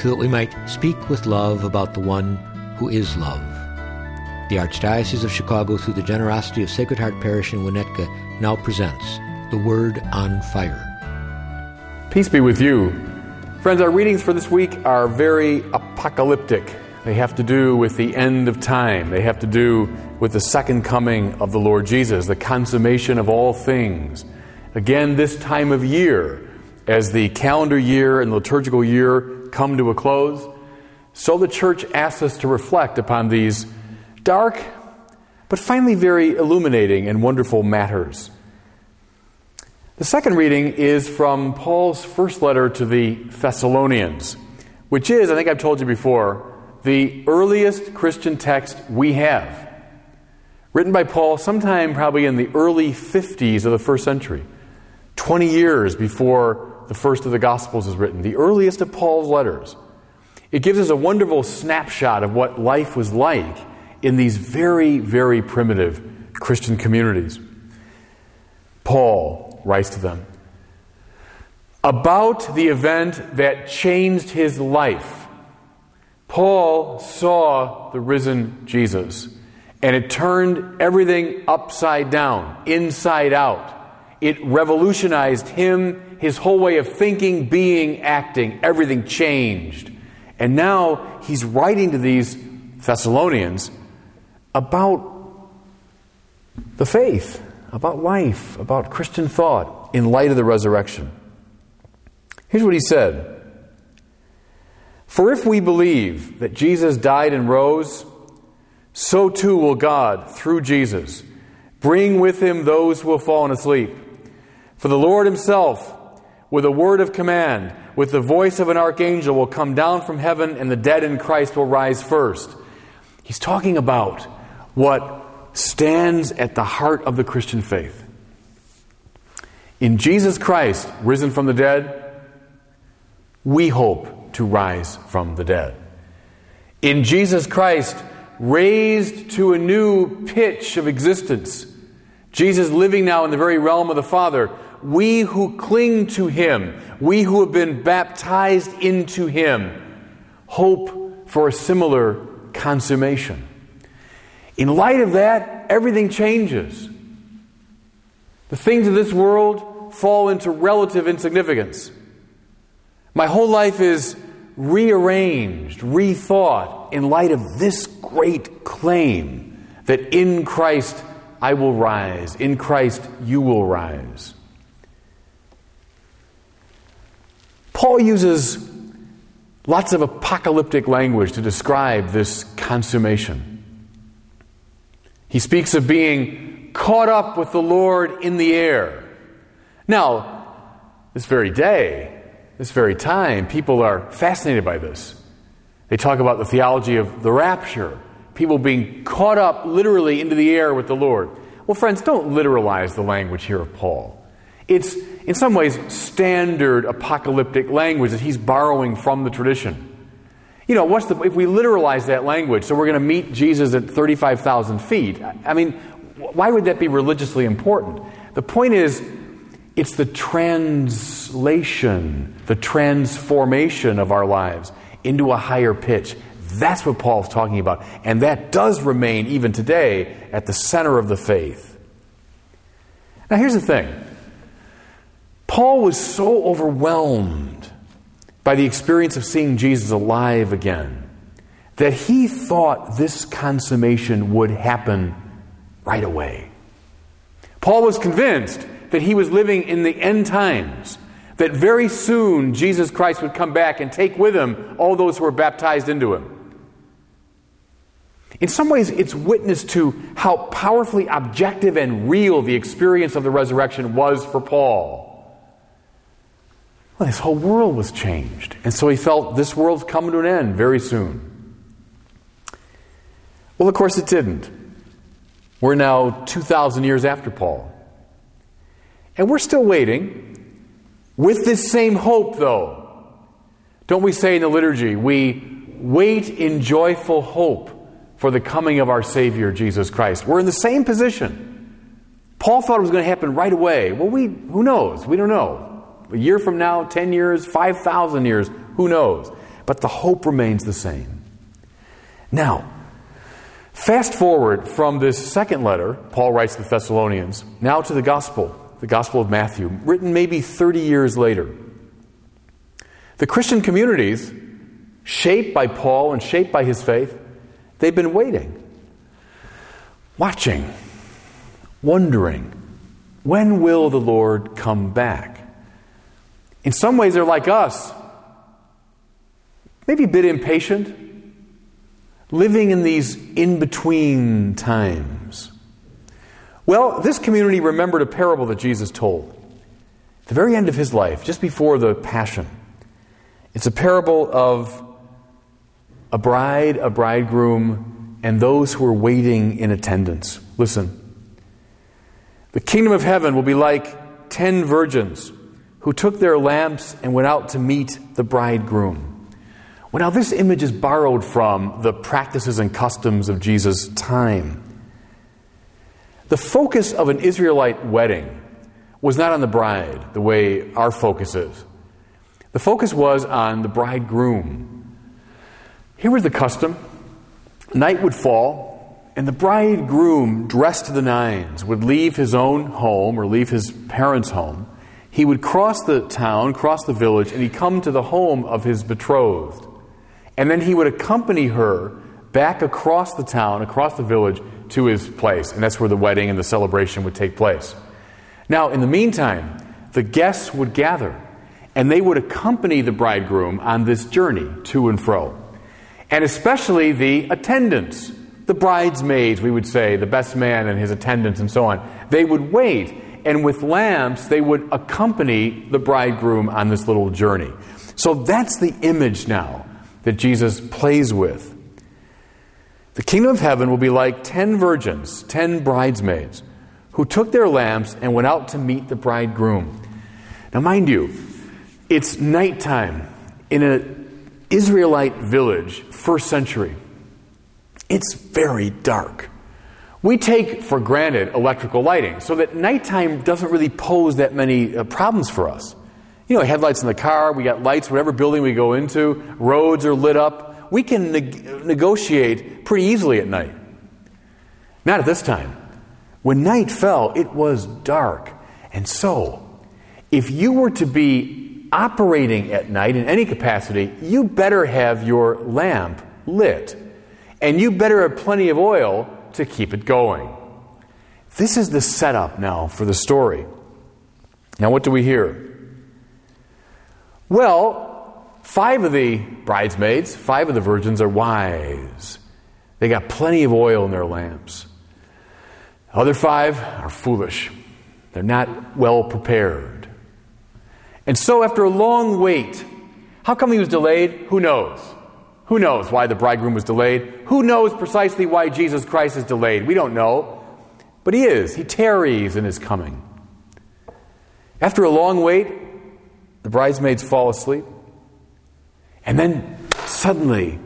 so that we might speak with love about the one who is love. The Archdiocese of Chicago, through the generosity of Sacred Heart Parish in Winnetka, now presents The Word on Fire. Peace be with you. Friends, our readings for this week are very apocalyptic. They have to do with the end of time. They have to do with the second coming of the Lord Jesus, the consummation of all things. Again, this time of year, as the calendar year and liturgical year come to a close, so the church asks us to reflect upon these dark, but finally very illuminating and wonderful matters. The second reading is from Paul's first letter to the Thessalonians, which is, I think I've told you before, the earliest Christian text we have. Written by Paul sometime probably in the early 50s of the first century, 20 years before the first of the Gospels is written, the earliest of Paul's letters. It gives us a wonderful snapshot of what life was like in these very, very primitive Christian communities. Paul writes to them about the event that changed his life. Paul saw the risen Jesus, and it turned everything upside down, inside out. It revolutionized him, his whole way of thinking, being, acting. Everything changed. And now he's writing to these Thessalonians about the faith, about life, about Christian thought in light of the resurrection. Here's what he said For if we believe that Jesus died and rose, so too will God, through Jesus, bring with him those who have fallen asleep. For the Lord himself, with a word of command, with the voice of an archangel, will come down from heaven, and the dead in Christ will rise first. He's talking about what stands at the heart of the Christian faith. In Jesus Christ, risen from the dead, we hope to rise from the dead. In Jesus Christ, raised to a new pitch of existence, Jesus living now in the very realm of the Father, we who cling to Him, we who have been baptized into Him, hope for a similar consummation. In light of that, everything changes. The things of this world fall into relative insignificance. My whole life is rearranged, rethought in light of this great claim that in Christ I will rise, in Christ you will rise. Paul uses lots of apocalyptic language to describe this consummation. He speaks of being caught up with the Lord in the air. Now, this very day, this very time, people are fascinated by this. They talk about the theology of the rapture, people being caught up literally into the air with the Lord. Well, friends, don't literalize the language here of Paul. It's, in some ways, standard apocalyptic language that he's borrowing from the tradition. You know, what's the, if we literalize that language, so we're going to meet Jesus at 35,000 feet, I mean, why would that be religiously important? The point is, it's the translation, the transformation of our lives into a higher pitch. That's what Paul's talking about. And that does remain, even today, at the center of the faith. Now, here's the thing Paul was so overwhelmed by the experience of seeing Jesus alive again that he thought this consummation would happen right away. Paul was convinced that he was living in the end times, that very soon Jesus Christ would come back and take with him all those who were baptized into him. In some ways, it's witness to how powerfully objective and real the experience of the resurrection was for Paul. Well, his whole world was changed. And so he felt this world's coming to an end very soon. Well, of course, it didn't. We're now 2,000 years after Paul. And we're still waiting with this same hope, though. Don't we say in the liturgy, we wait in joyful hope for the coming of our Savior, Jesus Christ? We're in the same position. Paul thought it was going to happen right away. Well, we, who knows? We don't know. A year from now, 10 years, 5,000 years, who knows? But the hope remains the same. Now, fast forward from this second letter, Paul writes to the Thessalonians, now to the Gospel, the Gospel of Matthew, written maybe 30 years later. The Christian communities, shaped by Paul and shaped by his faith, they've been waiting, watching wondering, when will the Lord come back? In some ways, they're like us, maybe a bit impatient, living in these in between times. Well, this community remembered a parable that Jesus told. At the very end of his life, just before the Passion. It's a parable of a bride, a bridegroom, and those who are waiting in attendance. Listen. The kingdom of heaven will be like ten virgins who took their lamps and went out to meet the bridegroom. Well, now, this image is borrowed from the practices and customs of Jesus' time. The focus of an Israelite wedding was not on the bride, the way our focus is. The focus was on the bridegroom. Here was the custom night would fall, and the bridegroom, dressed to the nines, would leave his own home or leave his parents' home. He would cross the town, cross the village, and he'd come to the home of his betrothed. And then he would accompany her back across the town, across the village, to his place. And that's where the wedding and the celebration would take place. Now, in the meantime, the guests would gather, and they would accompany the bridegroom on this journey to and fro. And especially the attendants the bridesmaids, we would say, the best man and his attendants and so on, they would wait, and with lamps, they would accompany the bridegroom on this little journey. So that's the image now that Jesus plays with. The kingdom of heaven will be like ten virgins, ten bridesmaids, who took their lamps and went out to meet the bridegroom. Now, mind you, it's nighttime in an Israelite village, first century. It's very dark. We take for granted electrical lighting so that nighttime doesn't really pose that many uh, problems for us. You know, headlights in the car, we got lights, whatever building we go into, roads are lit up. We can neg- negotiate pretty easily at night. Not at this time. When night fell, it was dark. And so, if you were to be operating at night in any capacity, you better have your lamp lit and you better have plenty of oil to keep it going. This is the setup now for the story. Now, what do we hear? Well, five of the bridesmaids, five of the virgins are wise. They got plenty of oil in their lamps. The Other five are foolish. They're not well prepared. And so, after a long wait, how come he was delayed? Who knows? Who knows why the bridegroom was delayed? Who knows precisely why Jesus Christ is delayed? We don't know. But he is. He tarries in his coming. After a long wait, the bridesmaids fall asleep. And then suddenly,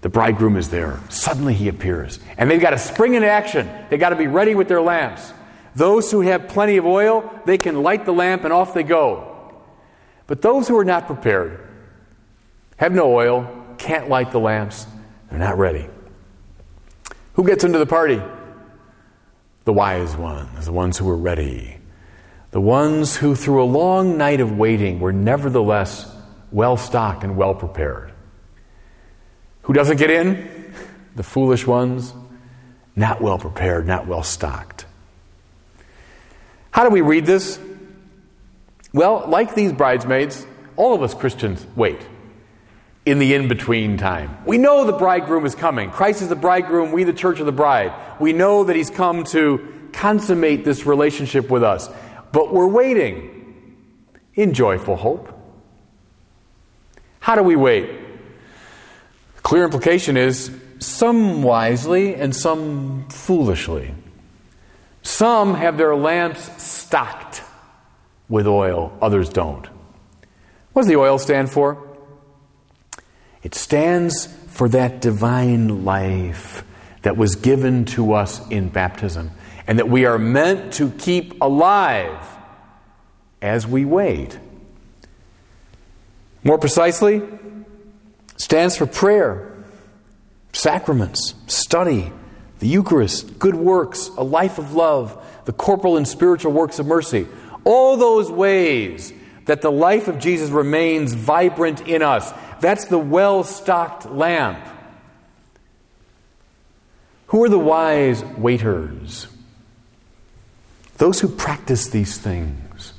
the bridegroom is there. Suddenly he appears. And they've got to spring into action. They've got to be ready with their lamps. Those who have plenty of oil, they can light the lamp and off they go. But those who are not prepared, have no oil, can't light the lamps, they're not ready. Who gets into the party? The wise ones, the ones who were ready. The ones who, through a long night of waiting, were nevertheless well stocked and well prepared. Who doesn't get in? The foolish ones, not well prepared, not well stocked. How do we read this? Well, like these bridesmaids, all of us Christians wait in the in between time. We know the bridegroom is coming. Christ is the bridegroom, we, the church, are the bride. We know that he's come to consummate this relationship with us. But we're waiting in joyful hope. How do we wait? Clear implication is some wisely and some foolishly. Some have their lamps stocked with oil, others don't. What does the oil stand for? It stands for that divine life that was given to us in baptism and that we are meant to keep alive as we wait. More precisely, stands for prayer, sacraments, study, the Eucharist, good works, a life of love, the corporal and spiritual works of mercy. All those ways that the life of Jesus remains vibrant in us. That's the well stocked lamp. Who are the wise waiters? Those who practice these things.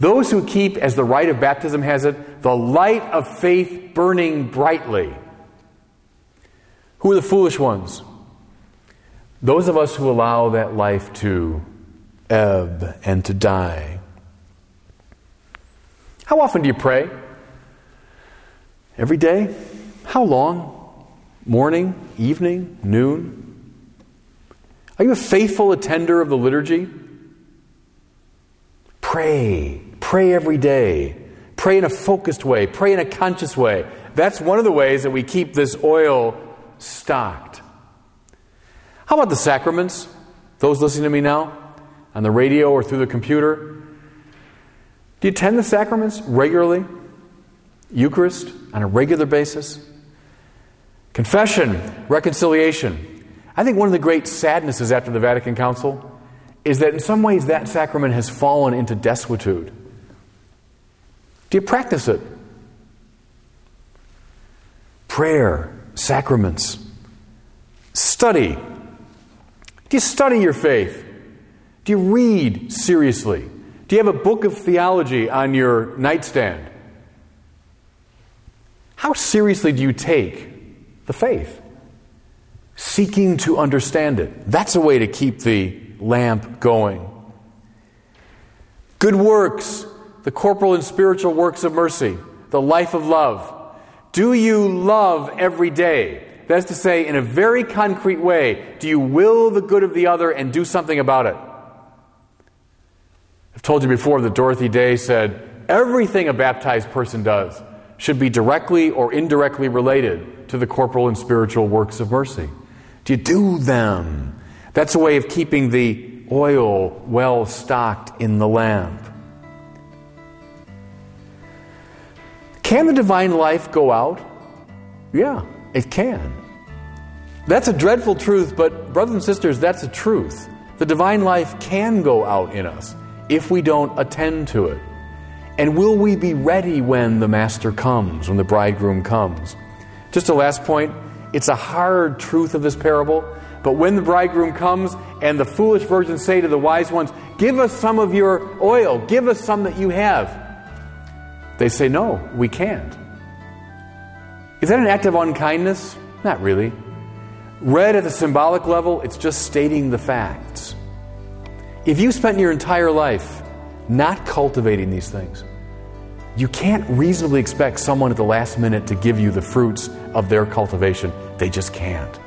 Those who keep, as the rite of baptism has it, the light of faith burning brightly. Who are the foolish ones? Those of us who allow that life to ebb and to die. How often do you pray? Every day? How long? Morning, evening, noon? Are you a faithful attender of the liturgy? Pray. Pray every day. Pray in a focused way. Pray in a conscious way. That's one of the ways that we keep this oil stocked. How about the sacraments? Those listening to me now, on the radio or through the computer? Do you attend the sacraments regularly? Eucharist on a regular basis? Confession, reconciliation. I think one of the great sadnesses after the Vatican Council is that in some ways that sacrament has fallen into desuetude. Do you practice it? Prayer, sacraments, study. Do you study your faith? Do you read seriously? Do you have a book of theology on your nightstand? How seriously do you take the faith? seeking to understand it. That's a way to keep the lamp going. Good works, the corporal and spiritual works of mercy, the life of love. Do you love every day? That is to say, in a very concrete way, do you will the good of the other and do something about it? I've told you before that Dorothy Day said everything a baptized person does should be directly or indirectly related to the corporal and spiritual works of mercy. Do you do them? That's a way of keeping the oil well stocked in the lamp. Can the divine life go out? Yeah, it can. That's a dreadful truth, but, brothers and sisters, that's a truth. The divine life can go out in us if we don't attend to it. And will we be ready when the Master comes, when the bridegroom comes? Just a last point it's a hard truth of this parable. But when the bridegroom comes and the foolish virgins say to the wise ones, Give us some of your oil, give us some that you have, they say, No, we can't. Is that an act of unkindness? Not really. Read at the symbolic level, it's just stating the facts. If you spent your entire life not cultivating these things, you can't reasonably expect someone at the last minute to give you the fruits of their cultivation. They just can't.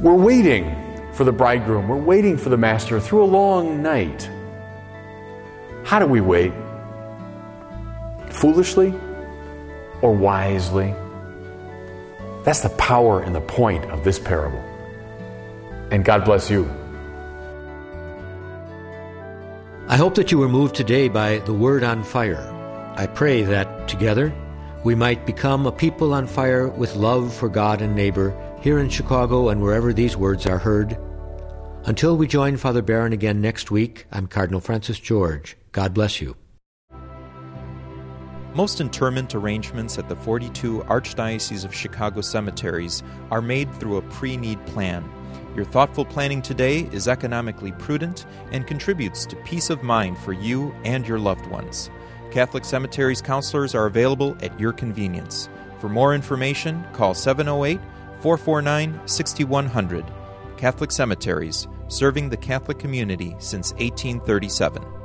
We're waiting for the bridegroom, we're waiting for the master through a long night. How do we wait? Foolishly or wisely? That's the power and the point of this parable. And God bless you. I hope that you were moved today by the Word on Fire. I pray that together we might become a people on fire with love for God and neighbor here in Chicago and wherever these words are heard. Until we join Father Barron again next week, I'm Cardinal Francis George. God bless you. Most interment arrangements at the 42 Archdiocese of Chicago cemeteries are made through a pre need plan. Your thoughtful planning today is economically prudent and contributes to peace of mind for you and your loved ones. Catholic Cemeteries counselors are available at your convenience. For more information, call 708 449 6100. Catholic Cemeteries, serving the Catholic community since 1837.